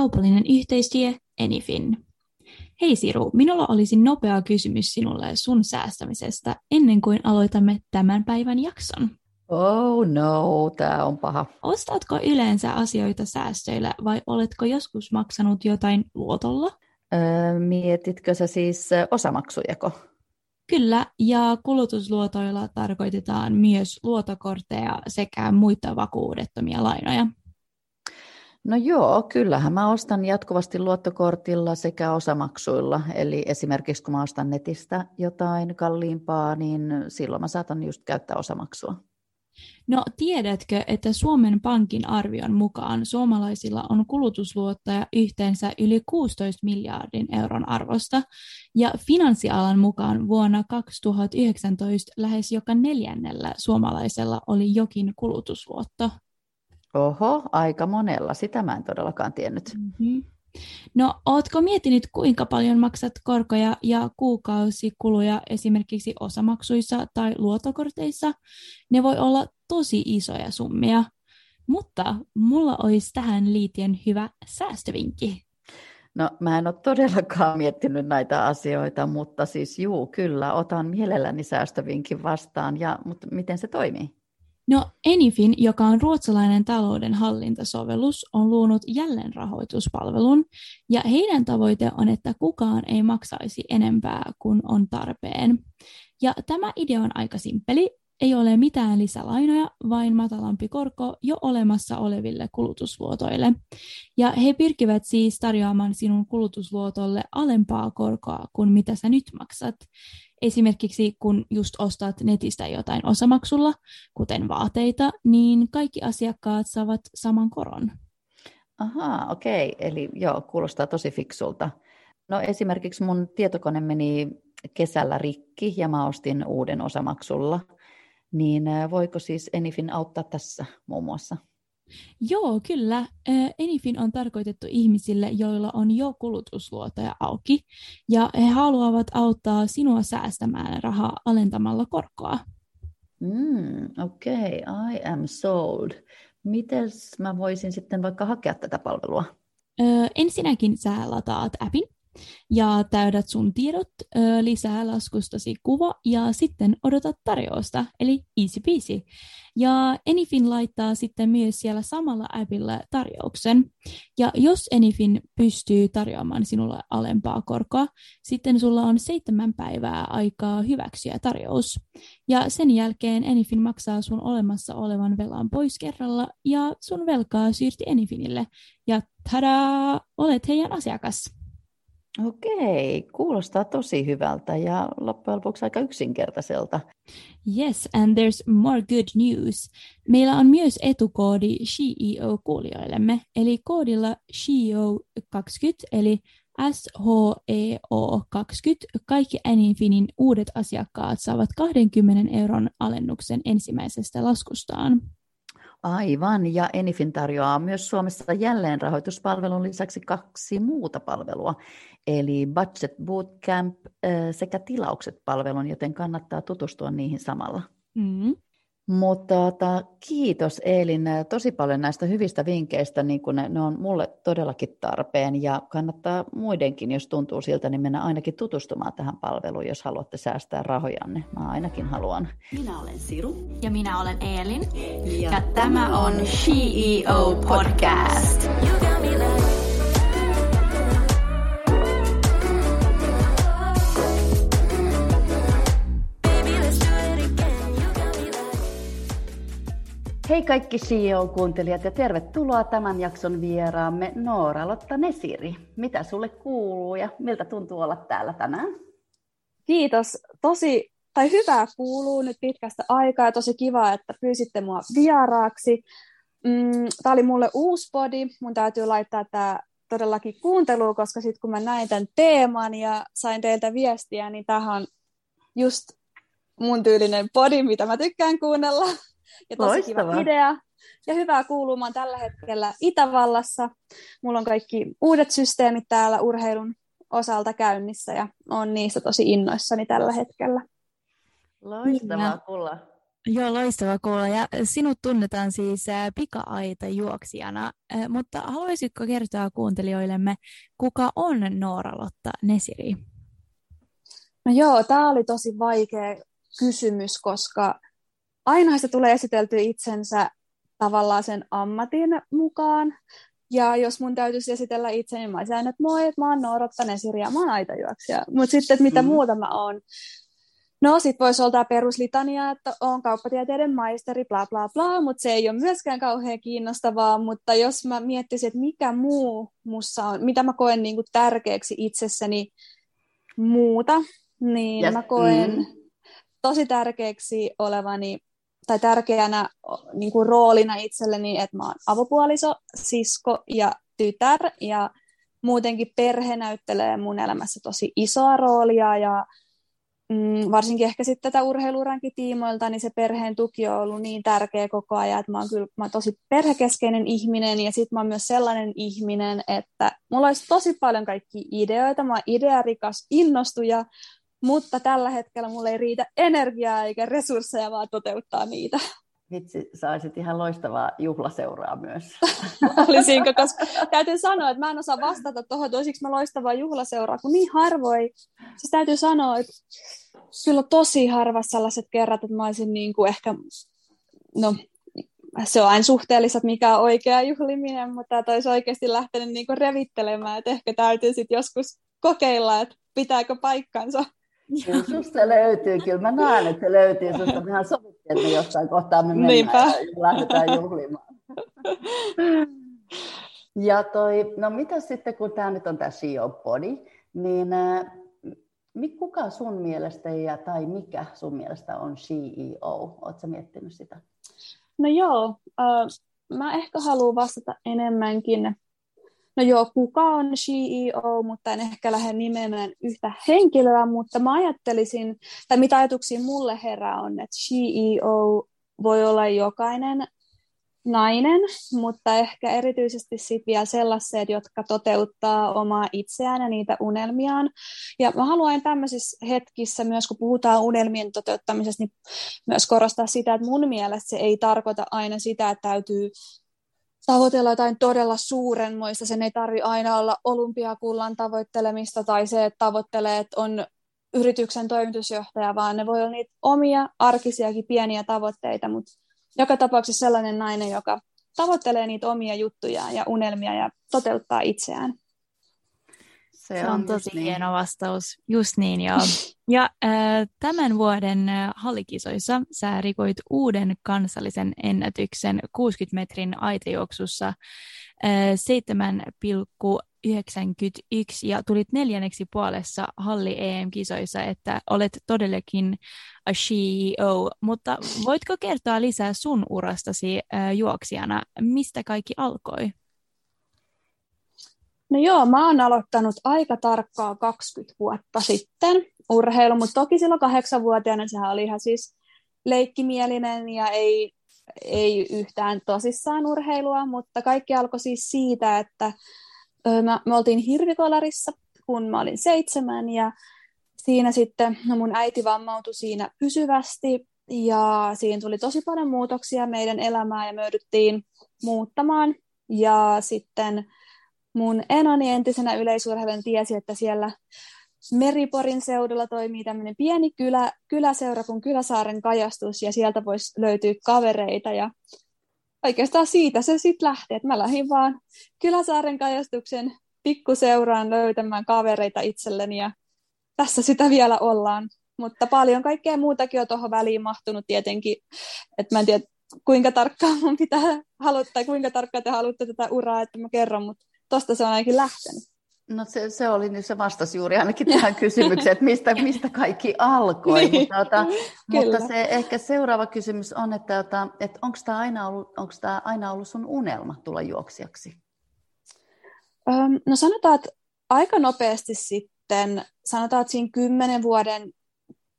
kaupallinen yhteistyö Enifin. Hei Siru, minulla olisi nopea kysymys sinulle sun säästämisestä ennen kuin aloitamme tämän päivän jakson. Oh no, tämä on paha. Ostatko yleensä asioita säästöillä vai oletko joskus maksanut jotain luotolla? Öö, mietitkö sä siis osamaksujako? Kyllä, ja kulutusluotoilla tarkoitetaan myös luotokortteja sekä muita vakuudettomia lainoja. No joo, kyllähän mä ostan jatkuvasti luottokortilla sekä osamaksuilla. Eli esimerkiksi kun mä ostan netistä jotain kalliimpaa, niin silloin mä saatan just käyttää osamaksua. No tiedätkö, että Suomen Pankin arvion mukaan suomalaisilla on kulutusluottoja yhteensä yli 16 miljardin euron arvosta, ja finanssialan mukaan vuonna 2019 lähes joka neljännellä suomalaisella oli jokin kulutusluotto. Oho, aika monella. Sitä mä en todellakaan tiennyt. Mm-hmm. No, ootko miettinyt, kuinka paljon maksat korkoja ja kuukausikuluja esimerkiksi osamaksuissa tai luotokorteissa? Ne voi olla tosi isoja summia, mutta mulla olisi tähän liittyen hyvä säästövinkki. No mä en ole todellakaan miettinyt näitä asioita, mutta siis juu, kyllä, otan mielelläni säästövinkin vastaan. Ja, mutta miten se toimii? No Enifin, joka on ruotsalainen talouden hallintasovellus, on luonut jälleenrahoituspalvelun, ja heidän tavoite on, että kukaan ei maksaisi enempää kuin on tarpeen. Ja tämä idea on aika simppeli, ei ole mitään lisälainoja, vain matalampi korko jo olemassa oleville kulutusluotoille. Ja he pyrkivät siis tarjoamaan sinun kulutusluotolle alempaa korkoa kuin mitä sä nyt maksat. Esimerkiksi kun just ostat netistä jotain osamaksulla, kuten vaateita, niin kaikki asiakkaat saavat saman koron. Ahaa, okei. Okay. Eli joo, kuulostaa tosi fiksulta. No esimerkiksi mun tietokone meni kesällä rikki ja mä ostin uuden osamaksulla. Niin voiko siis Enifin auttaa tässä muun muassa? Joo, kyllä. Enifin on tarkoitettu ihmisille, joilla on jo kulutusluotoja auki, ja he haluavat auttaa sinua säästämään rahaa alentamalla korkoa. Mm, Okei, okay. I am sold. Miten mä voisin sitten vaikka hakea tätä palvelua? Ö, ensinnäkin sä lataat appin, ja täydät sun tiedot, lisää laskustasi kuva ja sitten odotat tarjousta, eli easy peasy. Ja Enifin laittaa sitten myös siellä samalla appilla tarjouksen. Ja jos Enifin pystyy tarjoamaan sinulle alempaa korkoa, sitten sulla on seitsemän päivää aikaa hyväksyä tarjous. Ja sen jälkeen Enifin maksaa sun olemassa olevan velan pois kerralla ja sun velkaa siirti Enifinille. Ja tadaa, olet heidän asiakas. Okei, kuulostaa tosi hyvältä ja loppujen lopuksi aika yksinkertaiselta. Yes, and there's more good news. Meillä on myös etukoodi SHEO-kuulijoillemme, eli koodilla SHEO20, eli SHEO20, kaikki Anyfinin uudet asiakkaat saavat 20 euron alennuksen ensimmäisestä laskustaan. Aivan, ja Enifin tarjoaa myös Suomessa jälleenrahoituspalvelun lisäksi kaksi muuta palvelua, eli Budget Bootcamp sekä Tilaukset-palvelun, joten kannattaa tutustua niihin samalla. Mm. Mutta tota, kiitos Eelin tosi paljon näistä hyvistä vinkkeistä, niin kun ne, ne on mulle todellakin tarpeen ja kannattaa muidenkin, jos tuntuu siltä, niin mennä ainakin tutustumaan tähän palveluun, jos haluatte säästää rahojanne. Mä ainakin haluan. Minä olen Siru. Ja minä olen Eelin. Ja, ja tämä on CEO Podcast. You got me like Hei kaikki CEO-kuuntelijat ja tervetuloa tämän jakson vieraamme Noora-Lotta Nesiri. Mitä sulle kuuluu ja miltä tuntuu olla täällä tänään? Kiitos. Tosi, tai hyvää kuuluu nyt pitkästä aikaa ja tosi kiva, että pyysitte mua vieraaksi. Mm, tämä oli mulle uusi podi. Mun täytyy laittaa tämä todellakin kuunteluun, koska sitten kun mä näin tämän teeman ja sain teiltä viestiä, niin tähän on just mun tyylinen podi, mitä mä tykkään kuunnella ja tosi Loistavaa. kiva idea. Ja hyvää kuulumaan tällä hetkellä Itävallassa. Mulla on kaikki uudet systeemit täällä urheilun osalta käynnissä ja on niistä tosi innoissani tällä hetkellä. Loistavaa kuulla. Joo, loistava kuulla. Ja sinut tunnetaan siis pika-aita juoksijana, mutta haluaisitko kertoa kuuntelijoillemme, kuka on Noora-Lotta Nesiri? No joo, tämä oli tosi vaikea kysymys, koska aina se tulee esitelty itsensä tavallaan sen ammatin mukaan. Ja jos mun täytyisi esitellä itse, niin mä olisin että moi, mä oon Noorotta Nesiri ja mä oon aitajuoksija. Mutta sitten, että mitä mm. muuta mä oon, No, sit voisi olla tämä peruslitania, että on kauppatieteiden maisteri, bla bla bla, mutta se ei ole myöskään kauhean kiinnostavaa, mutta jos mä miettisin, että mikä muu mussa on, mitä mä koen niin kuin tärkeäksi itsessäni muuta, niin yes. mä koen mm. tosi tärkeäksi olevani, tai tärkeänä niin kuin roolina itselleni, että mä oon avopuoliso, sisko ja tytär, ja muutenkin perhe näyttelee mun elämässä tosi isoa roolia, ja mm, varsinkin ehkä sitten tätä urheilurankin tiimoilta, niin se perheen tuki on ollut niin tärkeä koko ajan, että mä oon kyllä mä oon tosi perhekeskeinen ihminen ja sitten mä oon myös sellainen ihminen, että mulla olisi tosi paljon kaikki ideoita, mä oon idearikas innostuja, mutta tällä hetkellä mulla ei riitä energiaa eikä resursseja vaan toteuttaa niitä. Vitsi, saisit ihan loistavaa juhlaseuraa myös. Olisinko, koska täytyy sanoa, että mä en osaa vastata tuohon, että olisiko mä loistavaa juhlaseuraa, kun niin harvoin. Siis täytyy sanoa, että kyllä on tosi harva sellaiset kerrat, että mä olisin niin kuin ehkä, no se on aina suhteellista, mikä on oikea juhliminen, mutta että olisi oikeasti lähtenyt niin kuin revittelemään, että ehkä täytyy sitten joskus kokeilla, että pitääkö paikkansa. Kyllä susta se löytyy, kyllä mä näen, että se löytyy susta. Mehän sovittiin, että jossain kohtaa me mennään Niinpä. ja lähdetään juhlimaan. Ja toi, no mitä sitten, kun tämä nyt on tämä CEO Body, niin äh, kuka sun mielestä ja, tai mikä sun mielestä on CEO? Oletko miettinyt sitä? No joo, äh, mä ehkä haluan vastata enemmänkin no joo, kuka on CEO, mutta en ehkä lähde nimeämään yhtä henkilöä, mutta mä ajattelisin, tai mitä ajatuksia mulle herää on, että CEO voi olla jokainen nainen, mutta ehkä erityisesti sit vielä sellaiset, jotka toteuttaa omaa itseään ja niitä unelmiaan. Ja mä haluan tämmöisissä hetkissä myös, kun puhutaan unelmien toteuttamisesta, niin myös korostaa sitä, että mun mielestä se ei tarkoita aina sitä, että täytyy tavoitella jotain todella suurenmoista. Sen ei tarvi aina olla olympiakullan tavoittelemista tai se, että tavoittelee, että on yrityksen toimitusjohtaja, vaan ne voi olla niitä omia arkisiakin pieniä tavoitteita, mutta joka tapauksessa sellainen nainen, joka tavoittelee niitä omia juttuja ja unelmia ja toteuttaa itseään. Se, se on, on tosi niin. hieno vastaus. Just niin, joo. Ja äh, tämän vuoden hallikisoissa sä rikoit uuden kansallisen ennätyksen 60 metrin aitajuoksussa äh, 7,91 ja tulit neljänneksi puolessa halli EM-kisoissa, että olet todellakin a CEO, mutta voitko kertoa lisää sun urastasi äh, juoksijana, mistä kaikki alkoi? No joo, mä oon aloittanut aika tarkkaa 20 vuotta sitten urheilu, mutta toki silloin kahdeksanvuotiaana sehän oli ihan siis leikkimielinen ja ei, ei yhtään tosissaan urheilua, mutta kaikki alkoi siis siitä, että mä, me oltiin hirvikolarissa, kun mä olin seitsemän ja siinä sitten no mun äiti vammautui siinä pysyvästi ja siinä tuli tosi paljon muutoksia meidän elämään ja me muuttamaan ja sitten mun enoni entisenä yleisurheilijan tiesi, että siellä Meriporin seudulla toimii tämmöinen pieni kylä, kyläseura kuin Kyläsaaren kajastus, ja sieltä voisi löytyä kavereita, ja oikeastaan siitä se sitten lähti, että mä lähdin vaan Kyläsaaren kajastuksen pikkuseuraan löytämään kavereita itselleni, ja tässä sitä vielä ollaan. Mutta paljon kaikkea muutakin on tuohon väliin mahtunut tietenkin, että mä en tiedä, kuinka tarkkaan mun pitää haluta, tai kuinka tarkkaan te haluatte tätä uraa, että mä kerron, mutta tosta se on ainakin lähtenyt. No se, se oli nyt se vastasi juuri ainakin tähän kysymykseen, että mistä, mistä kaikki alkoi. niin, mutta, ota, mutta se ehkä seuraava kysymys on, että, ota, että onko tämä aina, ollut, tämä aina ollut sun unelma tulla juoksijaksi? Öm, no sanotaan, että aika nopeasti sitten, sanotaan, että siinä kymmenen vuoden,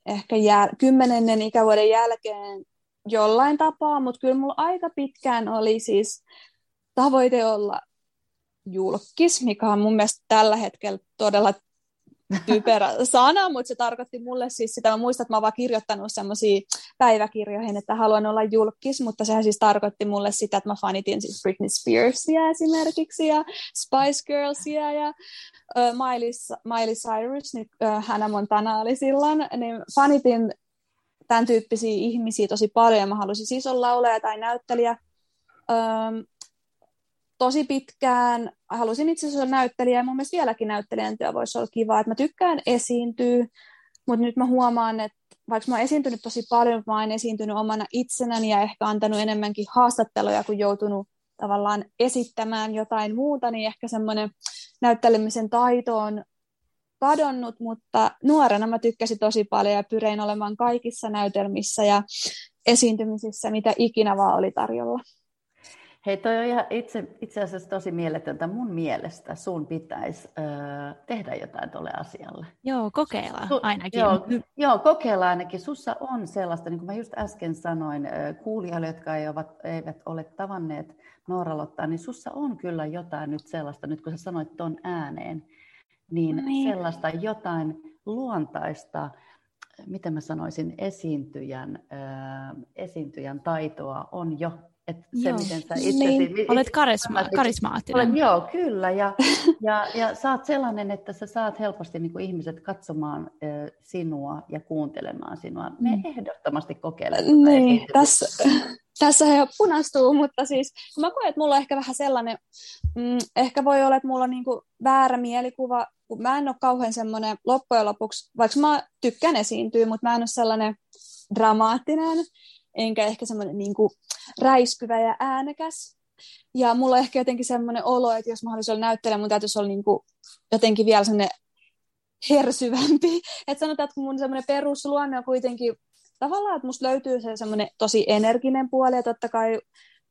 ehkä jäl- kymmenennen ikävuoden jälkeen jollain tapaa, mutta kyllä mulla aika pitkään oli siis tavoite olla julkis, mikä on mun mielestä tällä hetkellä todella typerä sana, mutta se tarkoitti mulle siis sitä, mä muistan, että mä oon vaan kirjoittanut semmoisia päiväkirjoihin, että haluan olla julkis, mutta sehän siis tarkoitti mulle sitä, että mä fanitin siis Britney Spearsia esimerkiksi ja Spice Girlsia ja uh, Miley, Miley Cyrus, niin uh, Hannah Montana oli silloin, niin fanitin tämän tyyppisiä ihmisiä tosi paljon mä halusin siis olla tai näyttelijä. Um, tosi pitkään halusin itse asiassa olla näyttelijä ja mun mielestä vieläkin näyttelijän työ voisi olla kiva, että mä tykkään esiintyä, mutta nyt mä huomaan, että vaikka mä oon esiintynyt tosi paljon, mä oon esiintynyt omana itsenäni ja ehkä antanut enemmänkin haastatteluja, kuin joutunut tavallaan esittämään jotain muuta, niin ehkä semmoinen näyttelemisen taito on kadonnut, mutta nuorena mä tykkäsin tosi paljon ja pyrein olemaan kaikissa näytelmissä ja esiintymisissä, mitä ikinä vaan oli tarjolla. Hei, toi on ihan itse, itse asiassa tosi mieletöntä. Mun mielestä sun pitäisi ö, tehdä jotain tuolle asialle. Joo, kokeilla Su, ainakin. Joo, joo, kokeilla ainakin. Sussa on sellaista, niin kuin mä just äsken sanoin, kuulijoille, jotka eivät, eivät ole tavanneet Nooralottaa, niin sussa on kyllä jotain nyt sellaista, nyt kun sä sanoit ton ääneen, niin, niin. sellaista jotain luontaista, miten mä sanoisin, esiintyjän, ö, esiintyjän taitoa on jo että se, joo. miten sä itse... Niin. Olet karisma, karismaattinen. Olet, joo, kyllä. Ja, ja, ja sä oot sellainen, että sä saat helposti niin kuin ihmiset katsomaan äh, sinua ja kuuntelemaan sinua. Me mm. ehdottomasti kokeilemme. Niin, tässä, tässä jo punastuu, mutta siis mä koen, että mulla on ehkä vähän sellainen, mm, ehkä voi olla, että mulla on niin kuin väärä mielikuva, kun mä en ole kauhean semmoinen loppujen lopuksi, vaikka mä tykkään esiintyä, mutta mä en ole sellainen dramaattinen, enkä ehkä semmoinen niin räiskyvä ja äänekäs. Ja mulla on ehkä jotenkin semmoinen olo, että jos mä haluaisin olla näyttelijä, mun täytyisi olla niin kuin jotenkin vielä semmoinen hersyvämpi. Että sanotaan, että kun mun semmoinen perusluonne on kuitenkin tavallaan, että musta löytyy se semmoinen tosi energinen puoli, ja totta kai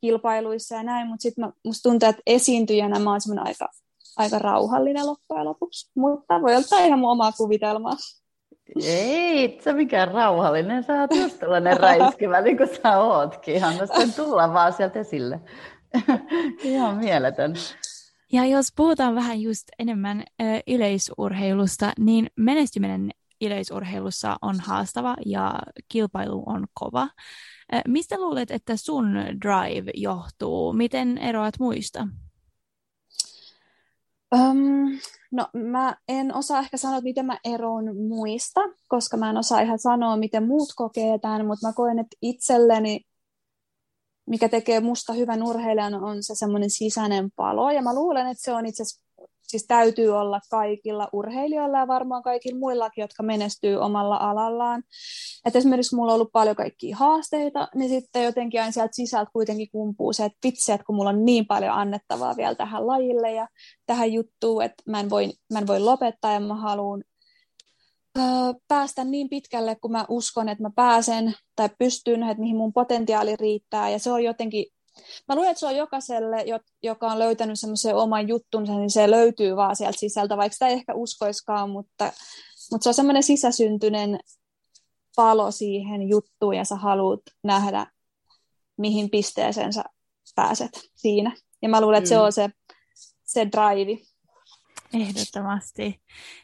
kilpailuissa ja näin, mutta sitten musta tuntuu, että esiintyjänä mä oon semmoinen aika, aika rauhallinen loppujen lopuksi. Mutta voi olla ihan mun omaa kuvitelmaa. Ei se mikään rauhallinen, sä oot just tällainen räiskivä, niin kuin sä ootkin. Anna sen tulla vaan sieltä esille. Ihan mieletön. Ja jos puhutaan vähän just enemmän ö, yleisurheilusta, niin menestyminen yleisurheilussa on haastava ja kilpailu on kova. Mistä luulet, että sun drive johtuu? Miten eroat muista? Um, no mä en osaa ehkä sanoa, miten mä eroon muista, koska mä en osaa ihan sanoa, miten muut kokee tämän, mutta mä koen, että itselleni, mikä tekee musta hyvän urheilijan, on se semmoinen sisäinen palo. Ja mä luulen, että se on itse asiassa siis täytyy olla kaikilla urheilijoilla ja varmaan kaikilla muillakin, jotka menestyy omalla alallaan. Et esimerkiksi mulla on ollut paljon kaikkia haasteita, niin sitten jotenkin aina sieltä sisältä kuitenkin kumpuu se, että vitsi, että kun mulla on niin paljon annettavaa vielä tähän lajille ja tähän juttuun, että mä en voi, mä en voi lopettaa ja mä haluan päästä niin pitkälle, kun mä uskon, että mä pääsen tai pystyn, että mihin mun potentiaali riittää. Ja se on jotenkin Mä luulen, että se on jokaiselle, joka on löytänyt semmoisen oman juttunsa, niin se löytyy vaan sieltä sisältä, vaikka sitä ei ehkä uskoiskaan, mutta, mutta se on semmoinen sisäsyntyinen palo siihen juttuun ja sä haluat nähdä, mihin pisteeseen sä pääset siinä. Ja mä luulen, että mm. se on se, se drive. Ehdottomasti.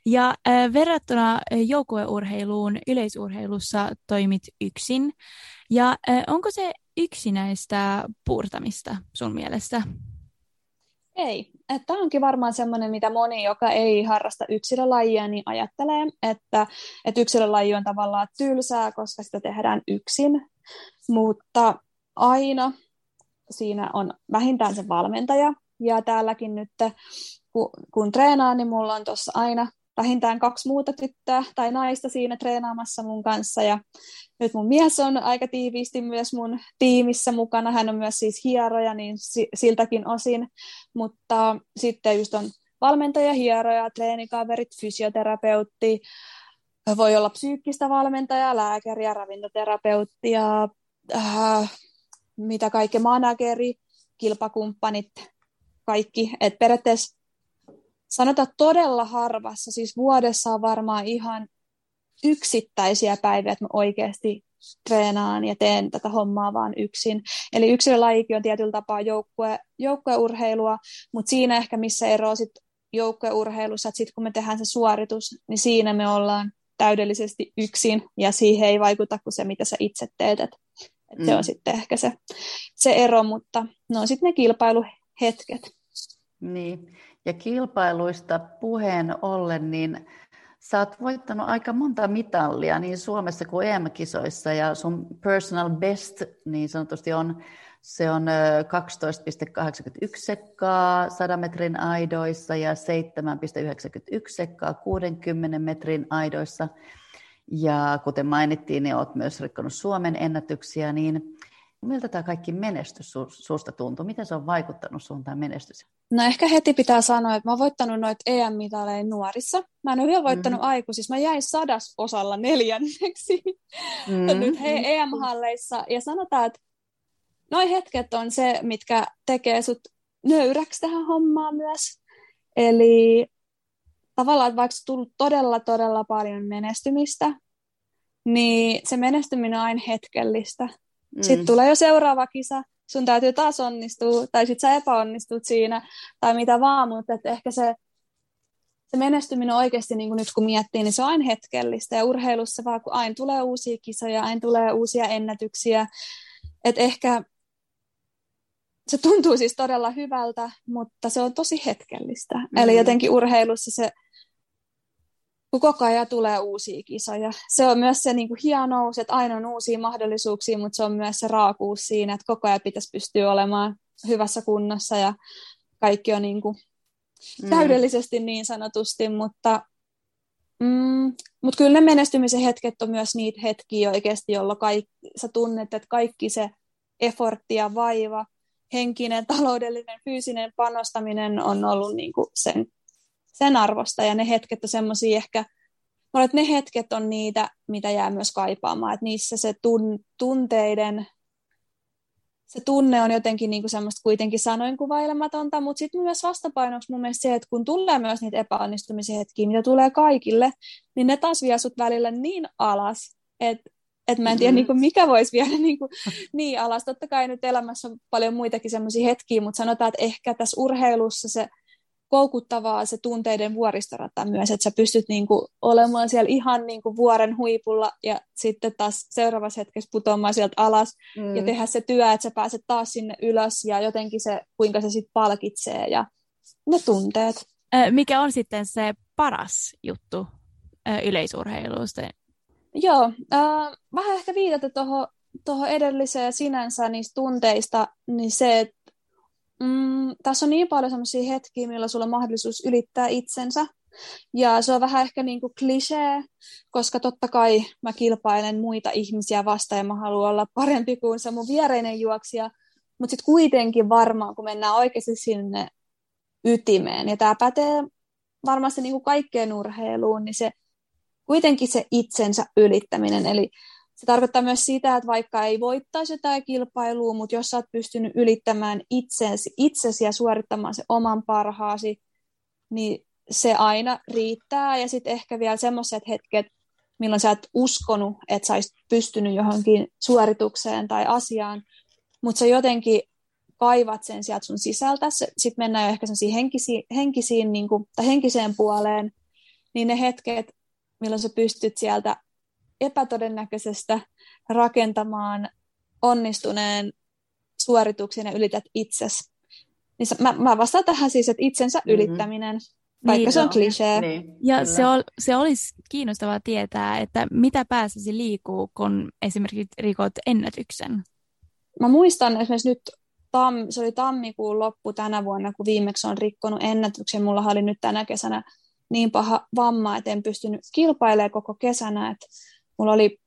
Ja äh, verrattuna joukkueurheiluun yleisurheilussa toimit yksin. Ja äh, onko se yksinäistä puurtamista sun mielestä? Ei. Tämä onkin varmaan semmoinen, mitä moni, joka ei harrasta yksilölajia, niin ajattelee, että, että yksilölaji on tavallaan tylsää, koska sitä tehdään yksin. Mutta aina siinä on vähintään se valmentaja. Ja täälläkin nyt, kun, kun treenaan, niin mulla on tuossa aina vähintään kaksi muuta tyttöä tai naista siinä treenaamassa mun kanssa. Ja nyt mun mies on aika tiiviisti myös mun tiimissä mukana. Hän on myös siis hieroja, niin siltäkin osin. Mutta sitten just on valmentaja, hieroja, treenikaverit, fysioterapeutti, voi olla psyykkistä valmentajaa, lääkäriä, ravintoterapeutti ja äh, mitä kaikki, manageri, kilpakumppanit, kaikki. Et periaatteessa sanotaan todella harvassa, siis vuodessa on varmaan ihan yksittäisiä päiviä, että mä oikeasti treenaan ja teen tätä hommaa vaan yksin. Eli yksilölajikin on tietyllä tapaa joukkue, joukkueurheilua, mutta siinä ehkä missä ero sit joukkueurheilussa, että sitten kun me tehdään se suoritus, niin siinä me ollaan täydellisesti yksin, ja siihen ei vaikuta kuin se, mitä sä itse teet. Et, et mm. Se on sitten ehkä se, se ero, mutta ne on sitten ne kilpailuhetket. Niin, ja kilpailuista puheen ollen, niin sä oot voittanut aika monta mitallia niin Suomessa kuin EM-kisoissa, ja sun personal best niin sanotusti on se on 12,81 sekkaa 100 metrin aidoissa ja 7,91 sekkaa 60 metrin aidoissa. Ja kuten mainittiin, niin olet myös rikkonut Suomen ennätyksiä, niin miltä tämä kaikki menestys susta tuntuu? Miten se on vaikuttanut suun tämä menestys? No ehkä heti pitää sanoa, että mä oon voittanut noita EM-mitaleja nuorissa. Mä en ole vielä voittanut mm. aikuisissa. Mä jäin sadasosalla neljänneksi mm. nyt he EM-halleissa. Ja sanotaan, että noi hetket on se, mitkä tekee sut nöyräksi tähän hommaan myös. Eli tavallaan, että vaikka tullut todella, todella paljon menestymistä, niin se menestyminen on aina hetkellistä. Mm. Sitten tulee jo seuraava kisa, sun täytyy taas onnistua, tai sitten sä epäonnistut siinä, tai mitä vaan, mutta että ehkä se, se menestyminen oikeasti, niin kuin nyt kun miettii, niin se on aina hetkellistä, ja urheilussa vaan kun aina tulee uusia kisoja, aina tulee uusia ennätyksiä, että ehkä se tuntuu siis todella hyvältä, mutta se on tosi hetkellistä. Mm-hmm. Eli jotenkin urheilussa se, kun koko ajan tulee uusia kisoja. Se on myös se niin kuin hienous, että aina on uusia mahdollisuuksia, mutta se on myös se raakuus siinä, että koko ajan pitäisi pystyä olemaan hyvässä kunnossa ja kaikki on niin kuin mm. täydellisesti niin sanotusti, mutta, mm, mutta kyllä ne menestymisen hetket on myös niitä hetkiä oikeasti, jolloin kaikki, sä tunnet, että kaikki se effortti ja vaiva henkinen, taloudellinen, fyysinen panostaminen on ollut niin kuin sen, sen arvosta. Ja ne hetket on semmoisia ehkä, että ne hetket on niitä, mitä jää myös kaipaamaan. Että niissä se tun, tunteiden, se tunne on jotenkin niin kuin semmoista kuitenkin sanoin kuvailematonta, mutta sitten myös vastapainoksi mun mielestä se, että kun tulee myös niitä epäonnistumisen hetkiä, mitä tulee kaikille, niin ne taas vie sut välillä niin alas, että että mä en tiedä, mm-hmm. niin kuin, mikä voisi viedä niin, kuin, niin alas. Totta kai nyt elämässä on paljon muitakin sellaisia hetkiä, mutta sanotaan, että ehkä tässä urheilussa se koukuttavaa se tunteiden vuoristorata myös, että sä pystyt niin kuin, olemaan siellä ihan niin kuin, vuoren huipulla ja sitten taas seuraavassa hetkessä putoamaan sieltä alas mm. ja tehdä se työ, että sä pääset taas sinne ylös ja jotenkin se, kuinka se sitten palkitsee ja ne tunteet. Mikä on sitten se paras juttu yleisurheilusta? Joo, äh, vähän ehkä viitata tuohon toho edelliseen sinänsä niistä tunteista, niin se, että mm, tässä on niin paljon sellaisia hetkiä, millä sulla on mahdollisuus ylittää itsensä. Ja se on vähän ehkä niin kuin klisee, koska totta kai mä kilpailen muita ihmisiä vastaan ja mä haluan olla parempi kuin se mun viereinen juoksija. Mutta sitten kuitenkin varmaan, kun mennään oikeasti sinne ytimeen, ja tämä pätee varmasti niin kuin kaikkeen urheiluun, niin se kuitenkin se itsensä ylittäminen. Eli se tarkoittaa myös sitä, että vaikka ei voittaisi jotain kilpailua, mutta jos sä oot pystynyt ylittämään itsesi, itsesi ja suorittamaan se oman parhaasi, niin se aina riittää. Ja sitten ehkä vielä semmoiset hetket, milloin sä et uskonut, että sä olisit pystynyt johonkin suoritukseen tai asiaan, mutta sä jotenkin kaivat sen sieltä sun sisältä. Sitten mennään jo ehkä henkisiin, henkisiin niin kuin, tai henkiseen puoleen, niin ne hetket, milloin sä pystyt sieltä epätodennäköisestä rakentamaan onnistuneen suorituksen ja ylität itses. Niin mä, mä vastaan tähän siis, että itsensä mm-hmm. ylittäminen, vaikka niin, se on klisee. Niin, ja se, ol, se olisi kiinnostavaa tietää, että mitä pääsisi liikuu, kun esimerkiksi rikot ennätyksen. Mä muistan esimerkiksi nyt, tam, se oli tammikuun loppu tänä vuonna, kun viimeksi on rikkonut ennätyksen. Mulla oli nyt tänä kesänä niin paha vamma, että en pystynyt kilpailemaan koko kesänä. Että mulla oli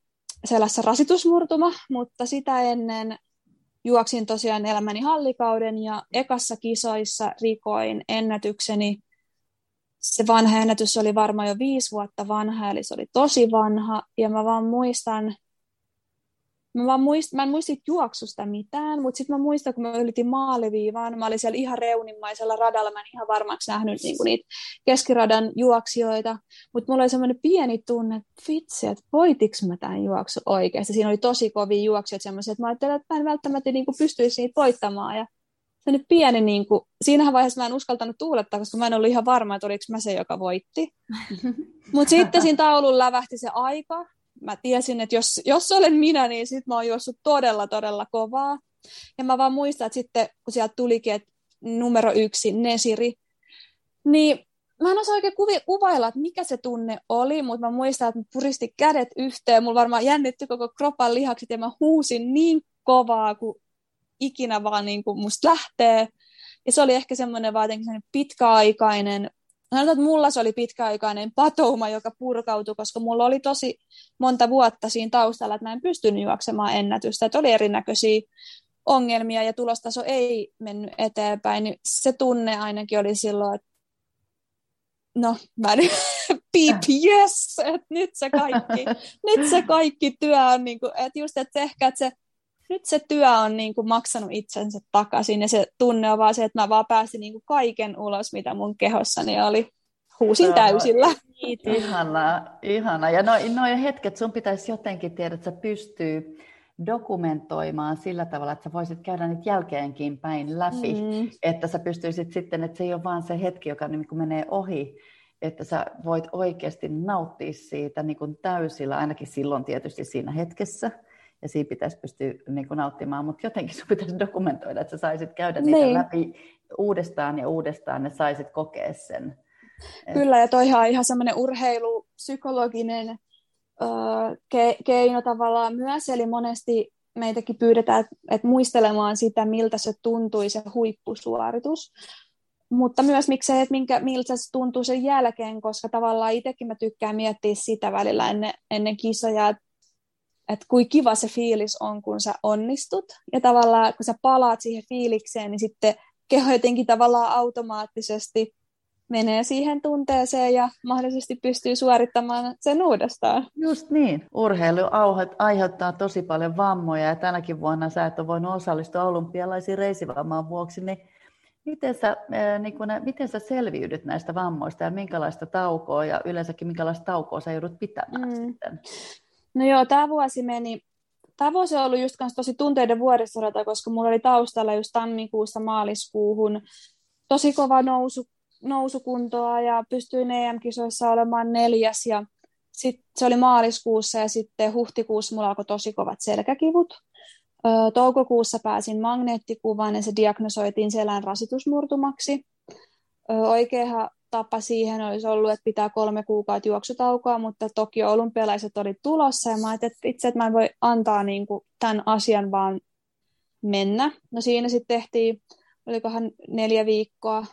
sellaisessa rasitusmurtuma, mutta sitä ennen juoksin tosiaan elämäni hallikauden ja ekassa kisoissa rikoin ennätykseni. Se vanha ennätys oli varmaan jo viisi vuotta vanha, eli se oli tosi vanha. Ja mä vaan muistan, Mä, vaan muist, mä en muista juoksusta mitään, mutta sitten mä muistan, kun mä ylitin maaliviivaan, mä olin siellä ihan reunimmaisella radalla, mä en ihan varmaksi nähnyt niinku niitä keskiradan juoksijoita, mutta mulla oli semmoinen pieni tunne, että vitsi, että voitiks mä tämän juoksu oikeasti. Siinä oli tosi kovia juoksijoita semmoisia, että mä ajattelin, että mä en välttämättä niinku pystyisi niitä voittamaan. Ja nyt pieni, niin kuin, siinähän vaiheessa mä en uskaltanut tuulettaa, koska mä en ollut ihan varma, että oliko mä se, joka voitti. Mutta sitten siinä taulun lävähti se aika. Mä tiesin, että jos, jos olen minä, niin sitten mä oon juossut todella, todella kovaa. Ja mä vaan muistan, että sitten kun sieltä tulikin, että numero yksi, Nesiri, niin mä en osaa oikein kuvi, kuvailla, että mikä se tunne oli, mutta mä muistan, että mä puristin kädet yhteen, mulla varmaan jännitti koko kropan lihakset ja mä huusin niin kovaa kuin ikinä vaan niin kuin musta lähtee. Ja se oli ehkä semmoinen vaan pitkäaikainen, sanotaan, että mulla se oli pitkäaikainen patouma, joka purkautui, koska mulla oli tosi monta vuotta siinä taustalla, että mä en pystynyt juoksemaan ennätystä, että oli erinäköisiä ongelmia ja tulostaso ei mennyt eteenpäin, niin se tunne ainakin oli silloin, että no, mä nyt, piip, yes, että nyt se kaikki, nyt se kaikki työ on, niin kuin, että just, että ehkä, että se, nyt se työ on niin kuin maksanut itsensä takaisin ja se tunne on vaan se, että mä vaan pääsin niin kuin kaiken ulos, mitä mun kehossani oli. Huusin täysillä. Ihana, ihana. Ja noin noi hetket sun pitäisi jotenkin tiedä, että sä pystyy dokumentoimaan sillä tavalla, että sä voisit käydä niitä jälkeenkin päin läpi, mm. että sä pystyisit sitten, että se ei ole vaan se hetki, joka niin kuin menee ohi, että sä voit oikeasti nauttia siitä niin kuin täysillä, ainakin silloin tietysti siinä hetkessä, ja siinä pitäisi pystyä niin kuin nauttimaan, mutta jotenkin sun pitäisi dokumentoida, että sä saisit käydä niitä niin. läpi uudestaan ja uudestaan, ja saisit kokea sen. Kyllä, ja toihan on ihan semmoinen urheilupsykologinen ke- keino tavallaan myös, eli monesti meitäkin pyydetään, että muistelemaan sitä, miltä se tuntui se huippusuoritus, mutta myös miksei, että minkä, miltä se tuntuu sen jälkeen, koska tavallaan itsekin mä tykkään miettiä sitä välillä ennen, ennen kisoja, että että kuin kiva se fiilis on, kun sä onnistut. Ja tavallaan, kun sä palaat siihen fiilikseen, niin sitten keho jotenkin tavallaan automaattisesti menee siihen tunteeseen ja mahdollisesti pystyy suorittamaan sen uudestaan. Just niin. Urheilu aiheuttaa tosi paljon vammoja ja tänäkin vuonna sä et ole voinut osallistua olympialaisiin reisivamman vuoksi, niin miten sä, niin kun, miten sä selviydyt näistä vammoista ja minkälaista taukoa ja yleensäkin minkälaista taukoa sä joudut pitämään mm. sitten? No joo, tämä vuosi meni Tämä vuosi on ollut just tosi tunteiden vuodessorata, koska mulla oli taustalla just tammikuusta maaliskuuhun tosi kova nousu nousukuntoa ja pystyin EM-kisoissa olemaan neljäs ja sitten se oli maaliskuussa ja sitten huhtikuussa mulla alkoi tosi kovat selkäkivut. toukokuussa pääsin magneettikuvaan ja se diagnosoitiin selän rasitusmurtumaksi. oikea tapa siihen olisi ollut, että pitää kolme kuukautta juoksutaukoa, mutta toki olympialaiset oli tulossa ja mä ajattelin, että itse, että mä en voi antaa niin kuin, tämän asian vaan mennä. No siinä sitten tehtiin, olikohan neljä viikkoa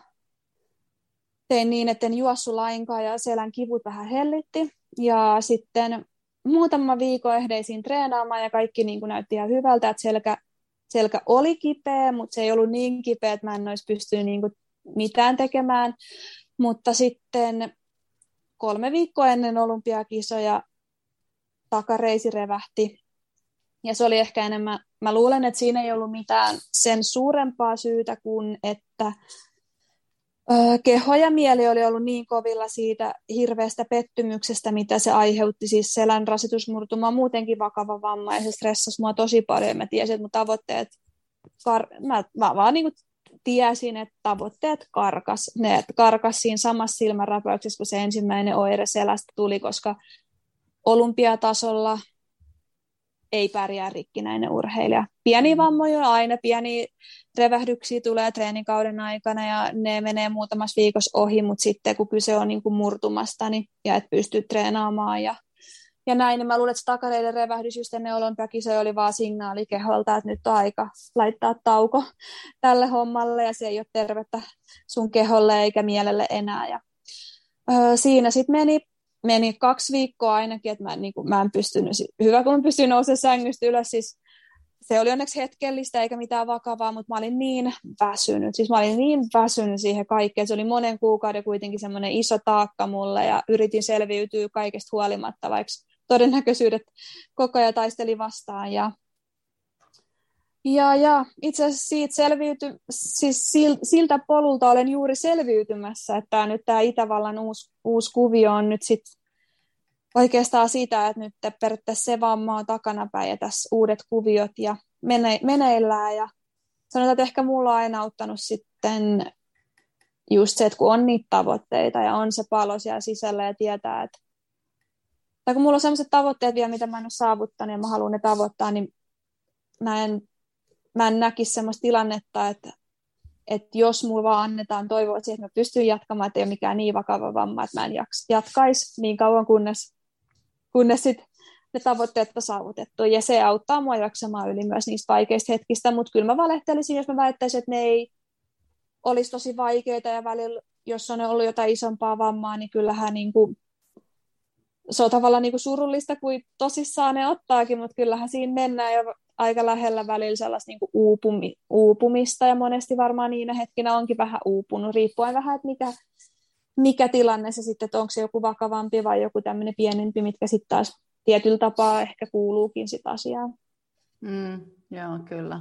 tein niin, että en juossu lainkaan ja selän kivut vähän hellitti. Ja sitten muutama viikko ehdeisiin treenaamaan ja kaikki niin kuin näytti ihan hyvältä, että selkä, selkä oli kipeä, mutta se ei ollut niin kipeä, että mä en olisi pystynyt niin kuin mitään tekemään. Mutta sitten kolme viikkoa ennen olympiakisoja takareisi revähti. Ja se oli ehkä enemmän, mä luulen, että siinä ei ollut mitään sen suurempaa syytä kuin, että keho ja mieli oli ollut niin kovilla siitä hirveästä pettymyksestä, mitä se aiheutti. Siis selän rasitusmurtuma muutenkin vakava vamma ja se stressasi mua tosi paljon. Mä tiesin, että mun tavoitteet, kar- mä, mä vaan niin tiesin, että tavoitteet karkas. Ne karkas siinä samassa silmänräpäyksessä, kun se ensimmäinen oire selästä tuli, koska olympiatasolla ei pärjää rikkinäinen urheilija. Pieni mm. vammoja on aina, pieni revähdyksiä tulee treenikauden aikana ja ne menee muutamassa viikossa ohi, mutta sitten kun kyse on niin kuin murtumasta niin, ja et pysty treenaamaan ja, ja näin, niin mä luulen, että se takareiden revähdys just ennen olympiakisoja oli vaan signaali keholta, että nyt on aika laittaa tauko tälle hommalle ja se ei ole tervettä sun keholle eikä mielelle enää. Ja, öö, siinä sitten meni meni kaksi viikkoa ainakin, että mä, en, niin kuin, mä en pystynyt, hyvä kun mä pystyin nousemaan sängystä ylös, siis se oli onneksi hetkellistä eikä mitään vakavaa, mutta mä olin niin väsynyt, siis mä olin niin väsynyt siihen kaikkeen, se oli monen kuukauden kuitenkin semmoinen iso taakka mulle ja yritin selviytyä kaikesta huolimatta, vaikka todennäköisyydet koko ajan taisteli vastaan ja ja, ja itse asiassa siitä selviyty, siis siltä polulta olen juuri selviytymässä, että nyt tämä Itävallan uusi, uusi kuvio on nyt sit oikeastaan sitä, että nyt periaatteessa se vamma on takanapäin ja tässä uudet kuviot ja mene, meneillään ja sanotaan, että ehkä mulla on aina auttanut sitten just se, että kun on niitä tavoitteita ja on se palo siellä sisällä ja tietää, että tai kun mulla on sellaiset tavoitteet vielä, mitä mä en ole saavuttanut ja mä haluan ne tavoittaa, niin mä en, mä en näkisi sellaista tilannetta, että, että jos mulla vaan annetaan toivoa siihen, että mä pystyn jatkamaan, että ei ole mikään niin vakava vamma, että mä en jatkaisi niin kauan, kunnes, kunnes sit ne tavoitteet on saavutettu. Ja se auttaa mua jaksamaan yli myös niistä vaikeista hetkistä, mutta kyllä mä valehtelisin, jos mä väittäisin, että ne ei olisi tosi vaikeita ja välillä, jos on ollut jotain isompaa vammaa, niin kyllähän niin kuin, se on tavallaan niin kuin surullista, kuin tosissaan ne ottaakin, mutta kyllähän siinä mennään jo aika lähellä välillä sellaista niin kuin uupumi, uupumista, ja monesti varmaan niinä hetkinä onkin vähän uupunut, riippuen vähän, että mikä, mikä tilanne se sitten, että onko se joku vakavampi vai joku tämmöinen pienempi, mitkä sitten taas tietyllä tapaa ehkä kuuluukin sitä asiaan. Mm, joo, kyllä.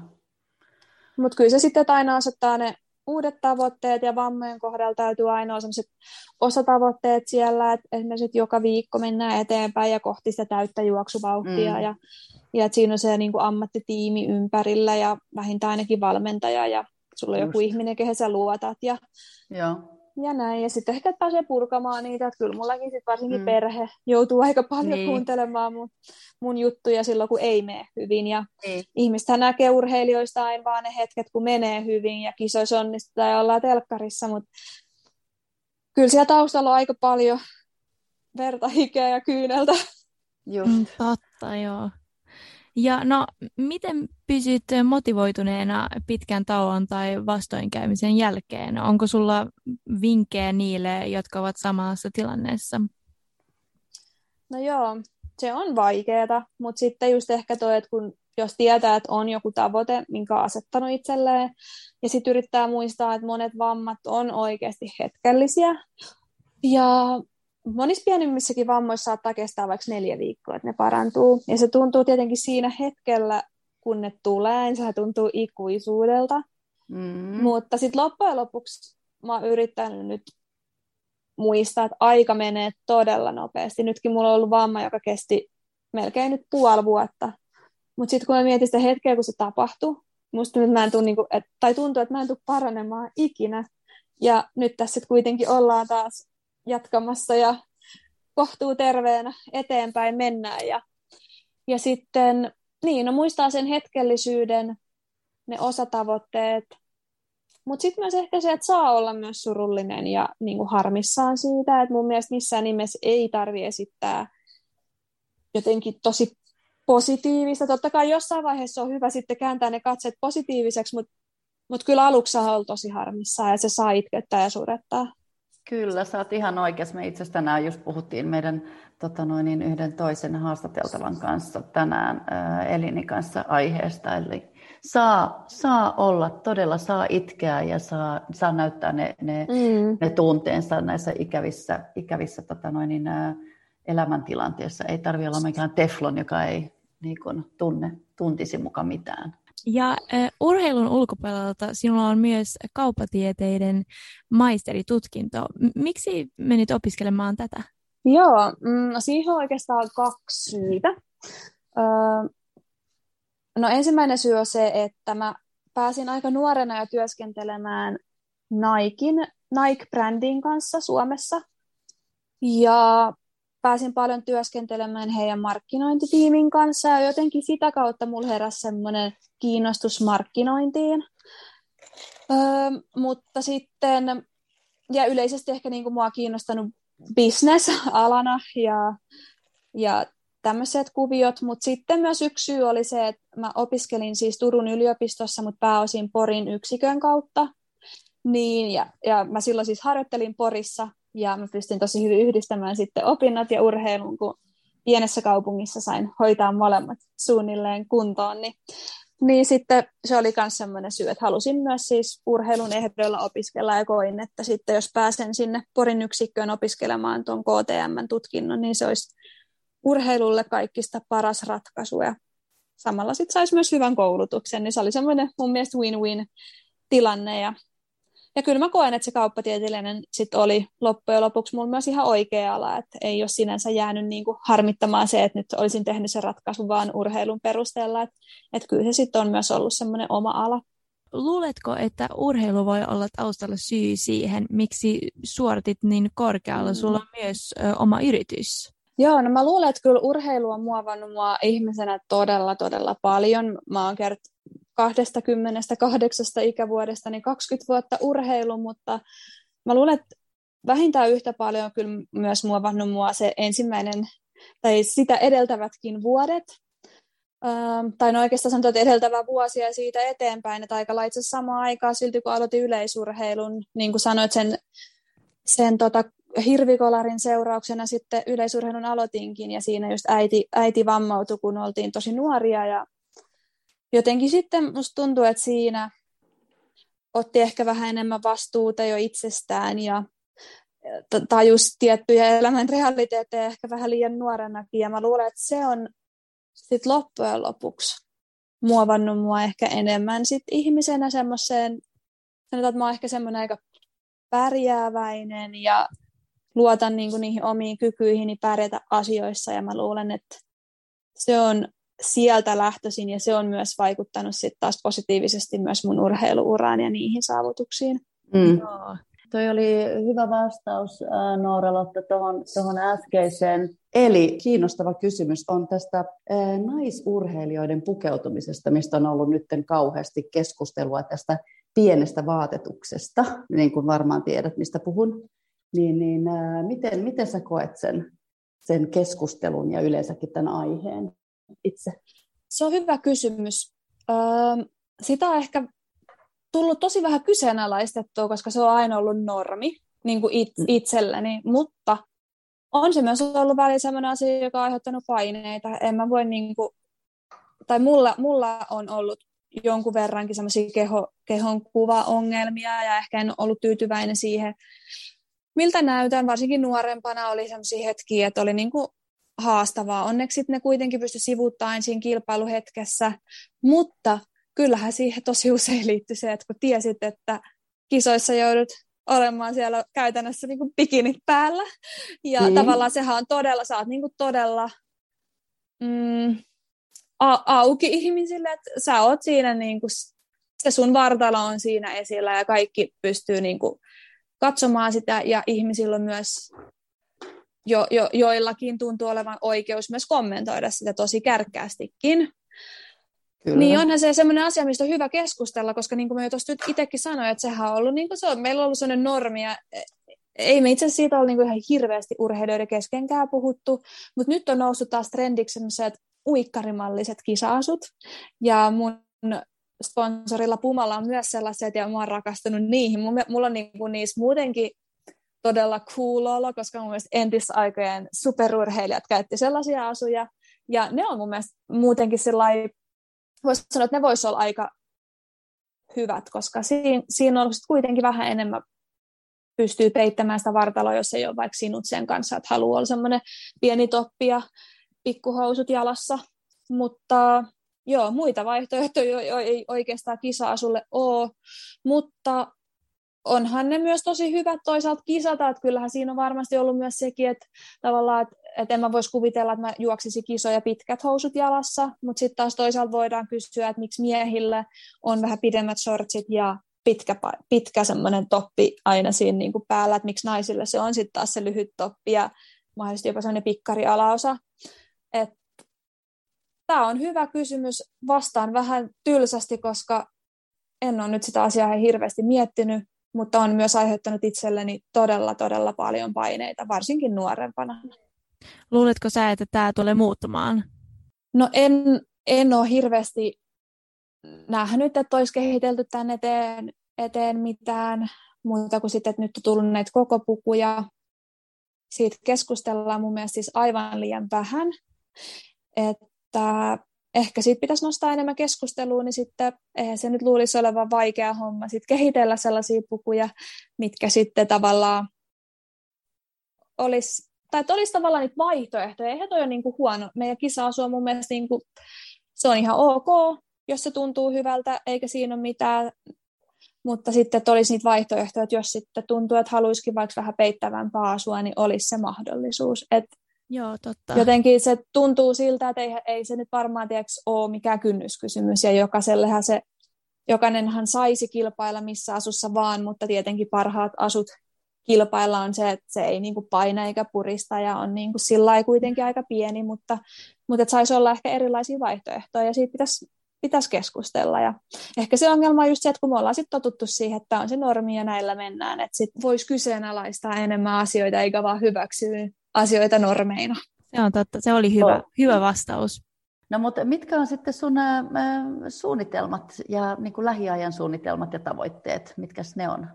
Mutta kyllä se sitten, aina asettaa ne uudet tavoitteet ja vammojen kohdalla täytyy aina olla sellaiset osatavoitteet siellä, että esimerkiksi että joka viikko mennään eteenpäin ja kohti sitä täyttä juoksuvauhtia mm. ja, ja että siinä on se niin kuin ammattitiimi ympärillä ja vähintään ainakin valmentaja ja sulla on Just. joku ihminen, kehen sä luotat ja, Joo. Ja näin. Ja sitten ehkä pääsee purkamaan niitä, että kyllä mullakin sit varsinkin mm. perhe joutuu aika paljon niin. kuuntelemaan mun, mun juttuja silloin, kun ei mene hyvin. Ja niin. ihmistähän näkee urheilijoista aina vaan ne hetket, kun menee hyvin ja kisoissa onnistutaan ja ollaan telkkarissa, mutta kyllä siellä taustalla on aika paljon verta, hikeä ja kyyneltä. Just. Mm, totta, joo. Ja no, miten pysyt motivoituneena pitkän tauon tai vastoinkäymisen jälkeen? Onko sulla vinkkejä niille, jotka ovat samassa tilanteessa? No joo, se on vaikeaa, mutta sitten just ehkä toi, että kun jos tietää, että on joku tavoite, minkä on asettanut itselleen, ja sitten yrittää muistaa, että monet vammat on oikeasti hetkellisiä. Ja monissa pienimmissäkin vammoissa saattaa kestää vaikka neljä viikkoa, että ne parantuu. Ja se tuntuu tietenkin siinä hetkellä, kun ne tulee, niin se tuntuu ikuisuudelta. Mm. Mutta sitten loppujen lopuksi mä oon yrittänyt nyt muistaa, että aika menee todella nopeasti. Nytkin mulla on ollut vamma, joka kesti melkein nyt puoli vuotta. Mutta sitten kun mä mietin sitä hetkeä, kun se tapahtui, musta nyt mä en tuu, niinku, et, tai tuntuu, että mä en tule paranemaan ikinä. Ja nyt tässä kuitenkin ollaan taas jatkamassa ja kohtuu terveenä eteenpäin mennään. Ja, ja sitten, niin, no muistaa sen hetkellisyyden, ne osatavoitteet, mutta sitten myös ehkä se, että saa olla myös surullinen ja niin kuin harmissaan siitä, että mun mielestä missään nimessä ei tarvi esittää jotenkin tosi positiivista. Totta kai jossain vaiheessa on hyvä sitten kääntää ne katseet positiiviseksi, mutta mut kyllä aluksi on tosi harmissaan ja se saa itkettää ja surettaa. Kyllä, sä oot ihan oikeassa. Me itse asiassa tänään just puhuttiin meidän tota noin, niin yhden toisen haastateltavan kanssa tänään ää, Elini kanssa aiheesta. Eli saa, saa olla, todella saa itkeä ja saa, saa näyttää ne, ne, mm. ne tunteensa näissä ikävissä, ikävissä tota noin, niin, ää, elämäntilanteissa. Ei tarvitse olla mikään teflon, joka ei niin kuin, tunne, tuntisi muka mitään. Ja uh, urheilun ulkopuolelta sinulla on myös kaupatieteiden maisteritutkinto. Miksi menit opiskelemaan tätä? Joo, mm, no siihen on oikeastaan kaksi syytä. Öö, no ensimmäinen syy on se, että mä pääsin aika nuorena jo työskentelemään Nikein, Nike-brändin kanssa Suomessa. Ja pääsin paljon työskentelemään heidän markkinointitiimin kanssa ja jotenkin sitä kautta mulla heräsi semmoinen kiinnostus markkinointiin. Öö, mutta sitten, ja yleisesti ehkä niin kuin mua kiinnostanut business alana ja, ja tämmöiset kuviot, mutta sitten myös yksi syy oli se, että mä opiskelin siis Turun yliopistossa, mutta pääosin Porin yksikön kautta. Niin, ja, ja mä silloin siis harjoittelin Porissa ja mä pystyn tosi hyvin yhdistämään sitten opinnot ja urheilun, kun pienessä kaupungissa sain hoitaa molemmat suunnilleen kuntoon, niin, niin sitten se oli myös semmoinen syy, että halusin myös siis urheilun ehdoilla opiskella ja koin, että sitten jos pääsen sinne Porin yksikköön opiskelemaan tuon KTM-tutkinnon, niin se olisi urheilulle kaikista paras ratkaisu ja samalla sitten saisi myös hyvän koulutuksen, niin se oli semmoinen mun mielestä win-win tilanne ja ja kyllä mä koen, että se kauppatieteellinen sit oli loppujen lopuksi mulla myös ihan oikea ala, että ei ole sinänsä jäänyt niin kuin harmittamaan se, että nyt olisin tehnyt sen ratkaisun vaan urheilun perusteella, että, että kyllä se sitten on myös ollut semmoinen oma ala. luuletko, että urheilu voi olla taustalla syy siihen, miksi suoritit niin korkealla? Mm. Sulla on myös ö, oma yritys. Joo, no mä luulen, että kyllä urheilu on muovannut mua ihmisenä todella, todella paljon. Mä oon kert 28 ikävuodesta niin 20 vuotta urheilu, mutta mä luulen, että vähintään yhtä paljon on kyllä myös muovannut mua se ensimmäinen tai sitä edeltävätkin vuodet. Ähm, tai no oikeastaan sanotaan, että edeltävä vuosi ja siitä eteenpäin, että aika lailla samaan aikaan silti kun aloitin yleisurheilun, niin kuin sanoit, sen, sen tota, hirvikolarin seurauksena sitten yleisurheilun aloitinkin ja siinä just äiti, äiti vammautui, kun oltiin tosi nuoria ja jotenkin sitten musta tuntuu, että siinä otti ehkä vähän enemmän vastuuta jo itsestään ja tajus tiettyjä elämän realiteetteja ehkä vähän liian nuorenakin ja mä luulen, että se on sitten loppujen lopuksi muovannut mua ehkä enemmän sit ihmisenä semmoiseen, sanotaan, että mä oon ehkä semmoinen aika pärjääväinen ja luotan niin kuin niihin omiin kykyihin pärjätä asioissa. Ja mä luulen, että se on sieltä lähtöisin ja se on myös vaikuttanut sitten taas positiivisesti myös mun urheiluuraan ja niihin saavutuksiin. Mm. Joo. Toi oli hyvä vastaus Noora Lotta tuohon äskeiseen. Eli kiinnostava kysymys on tästä naisurheilijoiden pukeutumisesta, mistä on ollut nyt kauheasti keskustelua tästä pienestä vaatetuksesta, niin kuin varmaan tiedät, mistä puhun. Niin, niin miten, miten sä koet sen, sen keskustelun ja yleensäkin tämän aiheen itse? Se on hyvä kysymys. Öö, sitä on ehkä tullut tosi vähän kyseenalaistettua, koska se on aina ollut normi niin kuin it, mm. itselläni, mutta on se myös ollut välillä sellainen asia, joka on aiheuttanut paineita. En mä voi niin kuin, tai mulla, mulla on ollut jonkun verrankin semmoisia keho, kehon kuvaongelmia ja ehkä en ollut tyytyväinen siihen, miltä näytän. Varsinkin nuorempana oli semmoisia hetkiä, että oli niin kuin haastavaa. Onneksi ne kuitenkin pysty sivuuttamaan siinä kilpailuhetkessä, mutta kyllähän siihen tosi usein liittyy se, että kun tiesit, että kisoissa joudut olemaan siellä käytännössä niin kuin bikinit päällä. Ja mm. tavallaan sehän on todella, sä oot niin kuin todella mm, a- auki ihmisille, että sä oot siinä, niin kuin, se sun vartalo on siinä esillä ja kaikki pystyy niin kuin, katsomaan sitä ja ihmisillä on myös jo, jo, joillakin tuntuu olevan oikeus myös kommentoida sitä tosi kärkkäästikin. Kyllä. Niin onhan se semmoinen asia, mistä on hyvä keskustella, koska niin kuin mä jo tuossa itsekin sanoin, että sehän on ollut, niin kuin se on, meillä on ollut sellainen normi, ja e, ei me itse asiassa siitä ole niin kuin ihan hirveästi urheilijoiden keskenkään puhuttu, mutta nyt on noussut taas trendiksi sellaiset uikkarimalliset kisaasut, ja mun sponsorilla Pumalla on myös sellaiset, ja mä oon rakastunut niihin. Mulla on niin kuin niissä muutenkin todella cool olo, koska mun mielestä entisaikojen superurheilijat käytti sellaisia asuja, ja ne on mun mielestä muutenkin sellainen voisi sanoa, että ne voisi olla aika hyvät, koska siinä, siinä on kuitenkin vähän enemmän pystyy peittämään sitä vartaloa, jos ei ole vaikka sinut sen kanssa, että haluaa olla semmoinen pieni toppi ja pikkuhousut jalassa. Mutta joo, muita vaihtoehtoja ei oikeastaan kisa-asulle ole, mutta onhan ne myös tosi hyvät toisaalta kisata, että kyllähän siinä on varmasti ollut myös sekin, että tavallaan, että, että en mä voisi kuvitella, että mä juoksisin kisoja pitkät housut jalassa, mutta sitten taas toisaalta voidaan kysyä, että miksi miehillä on vähän pidemmät shortsit ja pitkä, pitkä semmoinen toppi aina siinä niin kuin päällä, että miksi naisille se on sitten taas se lyhyt toppi ja mahdollisesti jopa semmoinen pikkari alaosa. Tämä on hyvä kysymys, vastaan vähän tylsästi, koska en ole nyt sitä asiaa hirveästi miettinyt, mutta on myös aiheuttanut itselleni todella, todella paljon paineita, varsinkin nuorempana. Luuletko sä, että tämä tulee muuttumaan? No en, en ole hirveästi nähnyt, että olisi kehitelty tänne eteen, eteen mitään muuta kuin sitten, että nyt on tullut näitä koko pukuja. Siitä keskustellaan mun mielestä siis aivan liian vähän. Että ehkä siitä pitäisi nostaa enemmän keskustelua, niin sitten eihän se nyt luulisi olevan vaikea homma sitten kehitellä sellaisia pukuja, mitkä sitten tavallaan olisi, tai että olisi tavallaan niitä vaihtoehtoja. Eihän toi ole niin kuin huono. Meidän kisa on mun mielestä niin kuin, se on ihan ok, jos se tuntuu hyvältä, eikä siinä ole mitään. Mutta sitten, että olisi niitä vaihtoehtoja, että jos sitten tuntuu, että haluaisikin vaikka vähän peittävämpää asua, niin olisi se mahdollisuus. Että Joo, totta. Jotenkin se tuntuu siltä, että ei, ei se nyt varmaan tiedätkö, ole mikään kynnyskysymys, ja jokaisellehan se jokainenhan saisi kilpailla missä asussa vaan, mutta tietenkin parhaat asut kilpailla on se, että se ei niin paina eikä purista ja on niin sillä kuitenkin aika pieni, mutta, mutta että saisi olla ehkä erilaisia vaihtoehtoja ja siitä pitäisi, pitäisi keskustella. Ja ehkä se ongelma on just se, että kun me ollaan sitten totuttu siihen, että on se normi ja näillä mennään, että sitten voisi kyseenalaistaa enemmän asioita eikä vaan hyväksyä asioita normeina. Se on totta, se oli hyvä, oh. hyvä vastaus. No mutta mitkä on sitten sun äh, suunnitelmat ja niin kuin lähiajan suunnitelmat ja tavoitteet, mitkä ne on?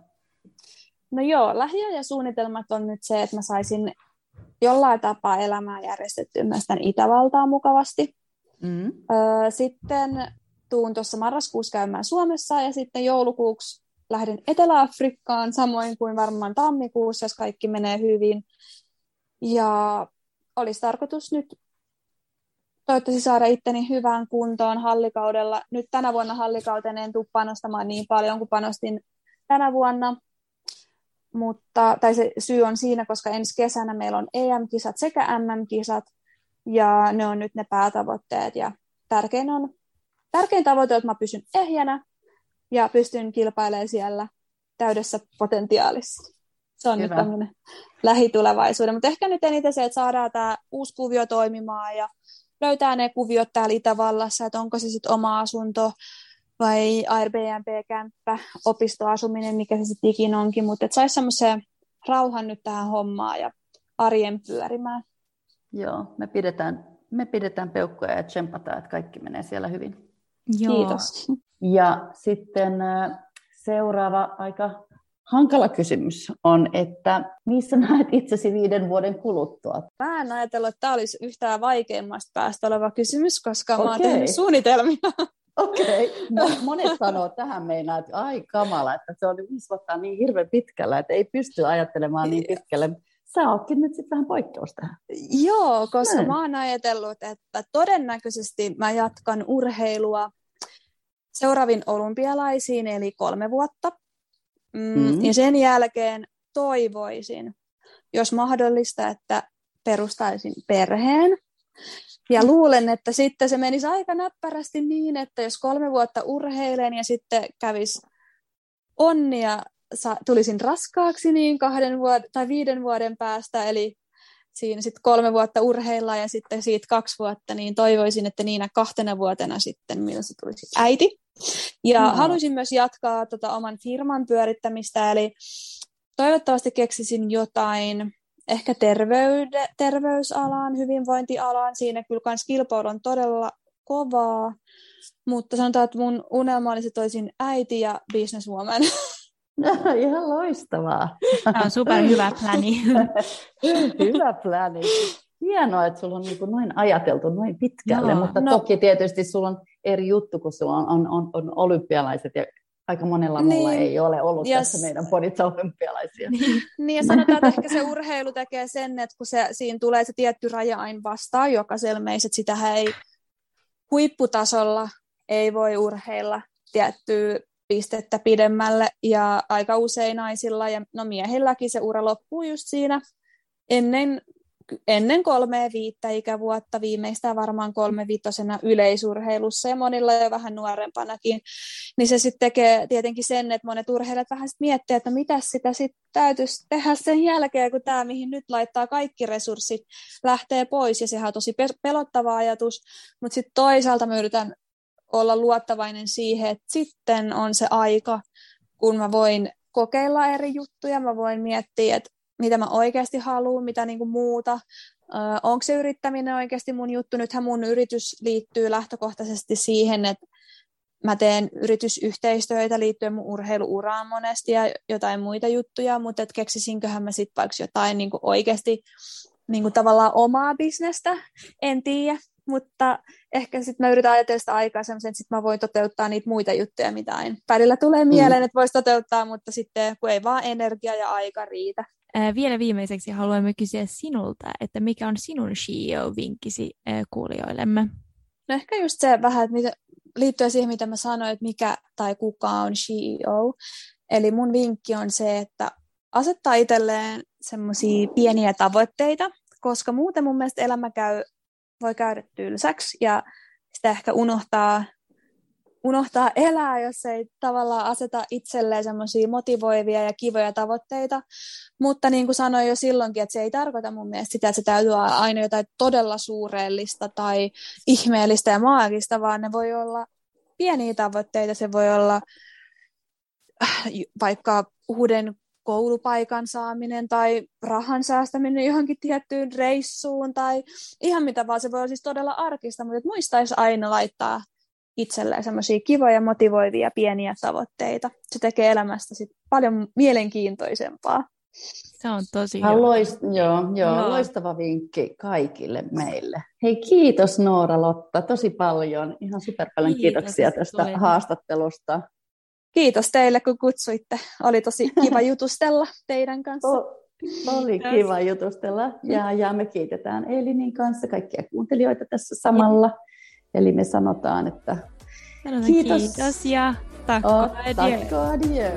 No joo, lähiajan suunnitelmat on nyt se, että mä saisin jollain tapaa elämää järjestettyä myös tämän Itävaltaa mukavasti. Mm. Öö, sitten tuun tuossa marraskuussa käymään Suomessa ja sitten joulukuuksi lähden Etelä-Afrikkaan, samoin kuin varmaan tammikuussa, jos kaikki menee hyvin. Ja olisi tarkoitus nyt toivottavasti saada itteni hyvään kuntoon hallikaudella. Nyt tänä vuonna hallikauteen en tule panostamaan niin paljon kuin panostin tänä vuonna, mutta, tai se syy on siinä, koska ensi kesänä meillä on EM-kisat sekä MM-kisat, ja ne on nyt ne päätavoitteet, ja tärkein, on, tärkein tavoite on, että mä pysyn ehjänä, ja pystyn kilpailemaan siellä täydessä potentiaalissa. Se on Hyvä. nyt tämmöinen lähitulevaisuuden, mutta ehkä nyt eniten se, että saadaan tämä uusi kuvio toimimaan, ja löytää ne kuviot täällä Itävallassa, että onko se sitten oma asunto, vai Airbnb-kämppä, opistoasuminen, mikä se sitten ikinä onkin, mutta että saisi semmoisen rauhan nyt tähän hommaan ja arjen pyörimään. Joo, me pidetään, me pidetään peukkoja ja tsempataan, että kaikki menee siellä hyvin. Joo. Kiitos. Ja sitten seuraava aika hankala kysymys on, että missä näet itsesi viiden vuoden kuluttua? Mä en ajatellut, että tämä olisi yhtään vaikeimmasta päästä oleva kysymys, koska okay. mä oon tehnyt suunnitelmia. Okei, okay. monet sanoo tähän meinaa, että ai kamala, että se on viisi vuotta niin hirveän pitkällä, että ei pysty ajattelemaan niin pitkälle. Sä ootkin nyt sitten vähän poikkeus tähän. Joo, koska Näin. mä oon ajatellut, että todennäköisesti mä jatkan urheilua seuraavin olympialaisiin, eli kolme vuotta. Mm, mm. Ja sen jälkeen toivoisin, jos mahdollista, että perustaisin perheen. Ja luulen, että sitten se menisi aika näppärästi niin, että jos kolme vuotta urheilen ja sitten kävis onnia, tulisin raskaaksi niin kahden vuoden tai viiden vuoden päästä, eli siinä sitten kolme vuotta urheilla ja sitten siitä kaksi vuotta, niin toivoisin, että niinä kahtena vuotena sitten minusta tulisi äiti. Ja no. haluaisin myös jatkaa tota oman firman pyörittämistä, eli toivottavasti keksisin jotain ehkä terveyde, terveysalaan, hyvinvointialaan. Siinä kyllä kans kilpailu on todella kovaa, mutta sanotaan, että mun unelma olisi, että olisin äiti ja businesswoman. Ihan loistavaa. Tämä on super hyvä pläni. hyvä pläni. Hienoa, että sulla on niin noin ajateltu noin pitkälle, Joo, mutta no, toki tietysti sulla on eri juttu, kun sulla on, on, on, on olympialaiset ja aika monella niin. ei ole ollut yes. tässä meidän podissa olympialaisia. Niin. niin, ja sanotaan, että ehkä se urheilu tekee sen, että kun se, siinä tulee se tietty raja aina vastaan jokaisella meissä, että sitähän ei huipputasolla ei voi urheilla tiettyä pistettä pidemmälle, ja aika usein naisilla ja no miehilläkin se ura loppuu just siinä ennen ennen kolmea viittä ikävuotta, viimeistään varmaan kolme viitosena yleisurheilussa ja monilla jo vähän nuorempanakin, niin se sitten tekee tietenkin sen, että monet urheilijat vähän sit miettii, että mitä sitä sitten täytyisi tehdä sen jälkeen, kun tämä, mihin nyt laittaa kaikki resurssit, lähtee pois, ja sehän on tosi pelottava ajatus, mutta sitten toisaalta mä yritän olla luottavainen siihen, että sitten on se aika, kun mä voin kokeilla eri juttuja, mä voin miettiä, että mitä mä oikeasti haluan, mitä niin kuin muuta. Ö, onko se yrittäminen oikeasti mun juttu? Nythän mun yritys liittyy lähtökohtaisesti siihen, että mä teen yritysyhteistyötä liittyen mun urheiluuraan monesti ja jotain muita juttuja, mutta et keksisinköhän mä sitten vaikka jotain niin kuin oikeasti niin kuin tavallaan omaa bisnestä, en tiedä, mutta ehkä sitten mä yritän ajatella sitä aikaa semmoisen, että sitten mä voin toteuttaa niitä muita juttuja, mitä en välillä tulee mieleen, mm. että voisi toteuttaa, mutta sitten kun ei vaan energia ja aika riitä. Ää, vielä viimeiseksi haluamme kysyä sinulta, että mikä on sinun CEO-vinkkisi ää, kuulijoillemme? No ehkä just se vähän, että mitä, liittyen siihen, mitä mä sanoin, että mikä tai kuka on CEO. Eli mun vinkki on se, että asettaa itselleen semmoisia pieniä tavoitteita, koska muuten mun mielestä elämä käy, voi käydä tylsäksi ja sitä ehkä unohtaa unohtaa elää, jos ei tavallaan aseta itselleen semmoisia motivoivia ja kivoja tavoitteita. Mutta niin kuin sanoin jo silloinkin, että se ei tarkoita mun mielestä sitä, että se täytyy olla aina jotain todella suureellista tai ihmeellistä ja maagista, vaan ne voi olla pieniä tavoitteita. Se voi olla äh, vaikka uuden koulupaikan saaminen tai rahan säästäminen johonkin tiettyyn reissuun tai ihan mitä vaan. Se voi olla siis todella arkista, mutta muistaisi aina laittaa itselleen semmoisia kivoja, motivoivia, pieniä tavoitteita. Se tekee elämästä sit paljon mielenkiintoisempaa. Se on tosi hyvä. Loist, joo, joo, joo, loistava vinkki kaikille meille. Hei, kiitos Noora Lotta tosi paljon. Ihan super paljon kiitos, kiitoksia tästä tuli. haastattelusta. Kiitos teille, kun kutsuitte. Oli tosi kiva jutustella teidän kanssa. O- oli kiva jutustella ja, ja me kiitetään Elinin kanssa kaikkia kuuntelijoita tässä samalla. Eli me sanotaan, että kiitos. kiitos ja tack och adjö.